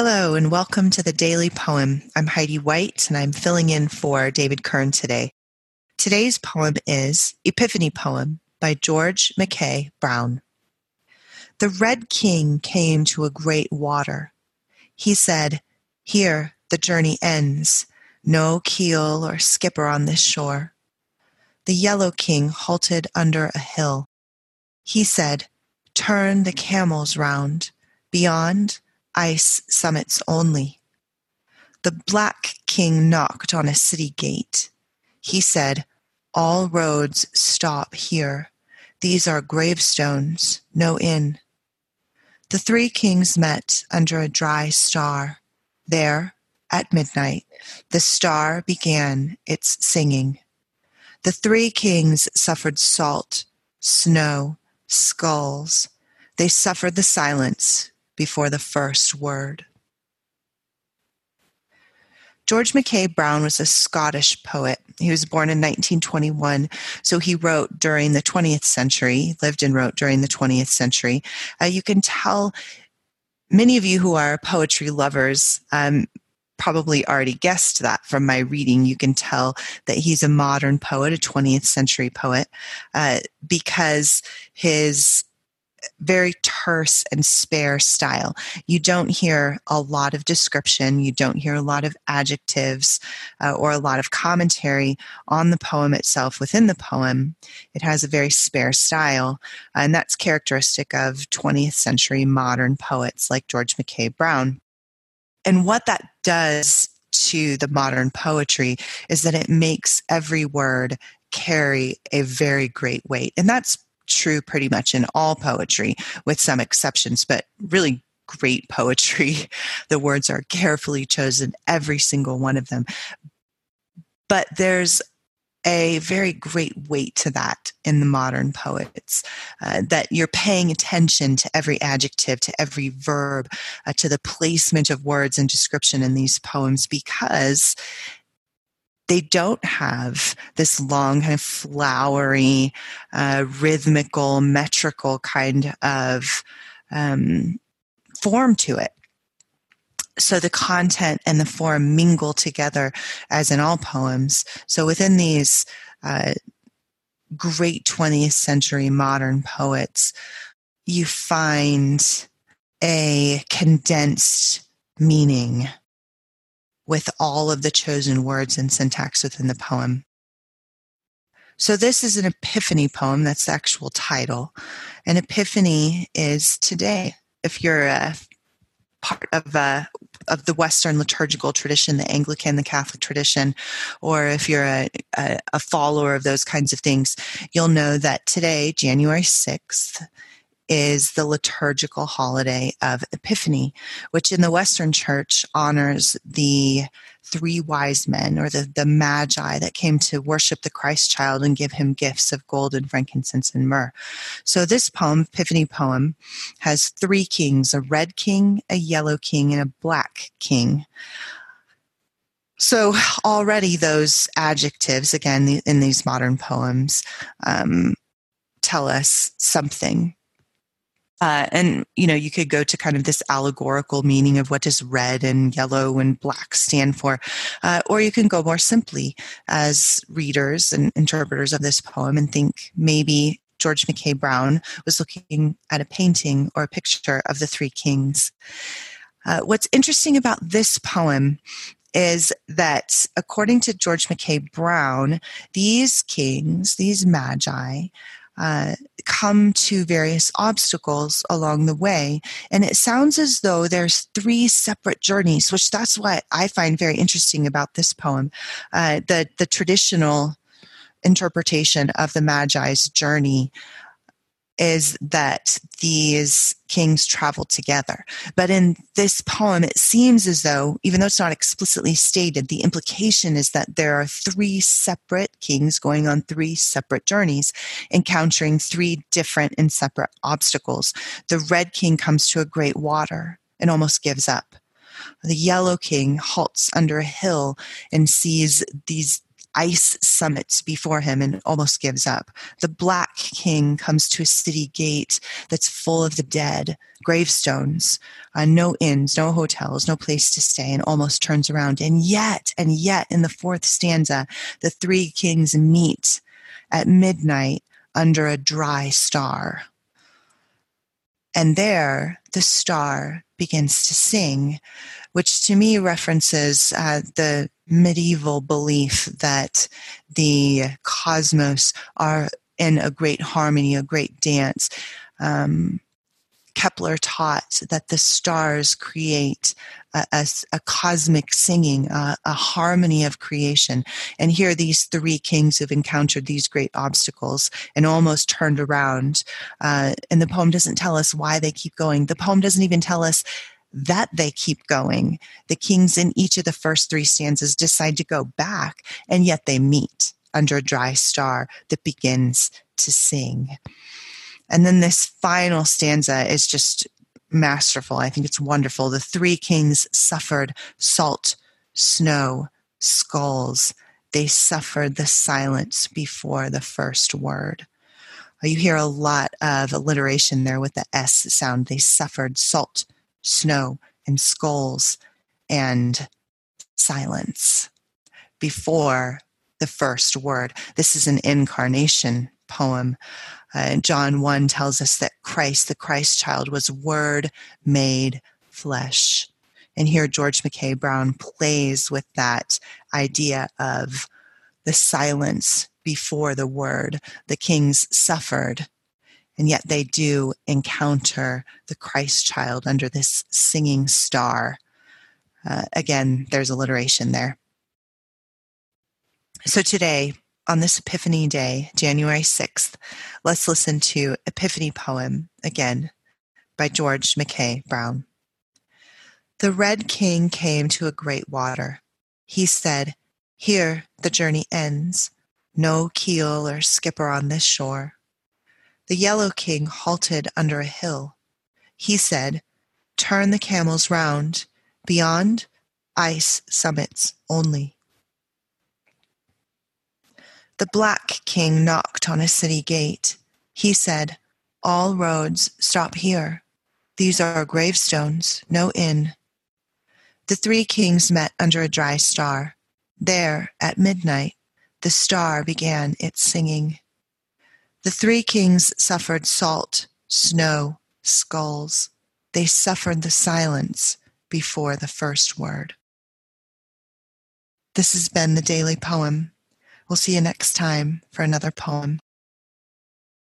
Hello, and welcome to the Daily Poem. I'm Heidi White, and I'm filling in for David Kern today. Today's poem is Epiphany Poem by George Mackay Brown. The Red King came to a great water. He said, Here the journey ends. No keel or skipper on this shore. The Yellow King halted under a hill. He said, Turn the camels round. Beyond, ice summits only. The Black King knocked on a city gate. He said, All roads stop here. These are gravestones, no inn. The three kings met under a dry star. There, at midnight, the star began its singing. The three kings suffered salt, snow, skulls. They suffered the silence before the first word. George Mackay Brown was a Scottish poet. He was born in 1921, so he wrote during the 20th century, lived and wrote during the 20th century. Uh, you can tell many of you who are poetry lovers um, probably already guessed that from my reading. You can tell that he's a modern poet, a 20th century poet, uh, because his very terse and spare style. You don't hear a lot of description, you don't hear a lot of adjectives uh, or a lot of commentary on the poem itself within the poem. It has a very spare style, and that's characteristic of 20th century modern poets like George Mackay Brown. And what that does to the modern poetry is that it makes every word carry a very great weight. And that's true pretty much in all poetry, with some exceptions, but really great poetry. The words are carefully chosen, every single one of them. But there's a very great weight to that in the modern poets uh, that you're paying attention to every adjective to every verb uh, to the placement of words and description in these poems because they don't have this long kind of flowery uh, rhythmical metrical kind of um, form to it. So the content and the form mingle together as in all poems. So within these uh, great 20th century modern poets you find a condensed meaning with all of the chosen words and syntax within the poem. So, this is an epiphany poem. That's the actual title. An epiphany is today. If you're a part of a uh, of the Western liturgical tradition, the Anglican, the Catholic tradition, or if you're a, a, a follower of those kinds of things, you'll know that today, January 6th, is the liturgical holiday of Epiphany, which in the Western Church honors the three wise men or the, the magi that came to worship the Christ child and give him gifts of gold and frankincense and myrrh. So this poem, Epiphany poem, has three kings a red king, a yellow king, and a black king. So already those adjectives, again, in these modern poems, um, tell us something uh, and you know you could go to kind of this allegorical meaning of what does red and yellow and black stand for. Uh, or you can go more simply as readers and interpreters of this poem and think maybe george mackay brown was looking at a painting or a picture of the three kings. Uh, what's interesting about this poem is that according to george mackay brown these kings these magi uh, come to various obstacles along the way. And it sounds as though there's three separate journeys, which that's what I find very interesting about this poem. Uh, the, the traditional interpretation of the Magi's journey is that these kings travel together. But in this poem, it seems as though, even though it's not explicitly stated, the implication is that there are three separate kings going on three separate journeys, encountering three different and separate obstacles. The red king comes to a great water and almost gives up. The yellow king halts under a hill and sees these ice summits before him and almost gives up. The black king comes to a city gate that's full of the dead, gravestones, uh, no inns, no hotels, no place to stay, and almost turns around. And yet, and yet, in the fourth stanza, the three kings meet at midnight under a dry star. And there, the star begins to sing, which to me references uh, the medieval belief that the cosmos are in a great harmony, a great dance. Um, Kepler taught that the stars create a, a, a cosmic singing, a, a, harmony of creation. And here, these three kings have encountered these great obstacles and almost turned around. Uh, and the poem doesn't tell us why they keep going. The poem doesn't even tell us that they keep going. The kings in each of the first three stanzas decide to go back, and yet they meet under a dry star that begins to sing. And then this final stanza is just masterful. I think it's wonderful. The three kings suffered salt, snow, skulls. They suffered the silence before the first word. You hear a lot of alliteration there with the S sound. They suffered salt, snow, and skulls and silence before the first word. This is an incarnation poem. Uh, John 1 tells us that Christ, the Christ child, was Word made flesh. And here George Mackay Brown plays with that idea of the silence before the word. The kings suffered, and yet they do encounter the Christ child under this singing star. Uh, again, there's alliteration there. So today, on this Epiphany Day, January 6th, let's listen to Epiphany Poem again by George Mackay Brown. The Red King came to a great water. He said, Here the journey ends. No keel or skipper on this shore. The Yellow King halted under a hill. He said, Turn the camels round. Beyond, ice summits only. The Black King knocked on a city gate. He said, All roads stop here. These are gravestones, no inn. The three kings met under a dry star. There, at midnight, the star began its singing. The three kings suffered salt, snow, skulls. They suffered the silence before the first word. This has been the Daily Poem. We'll see you next time for another poem.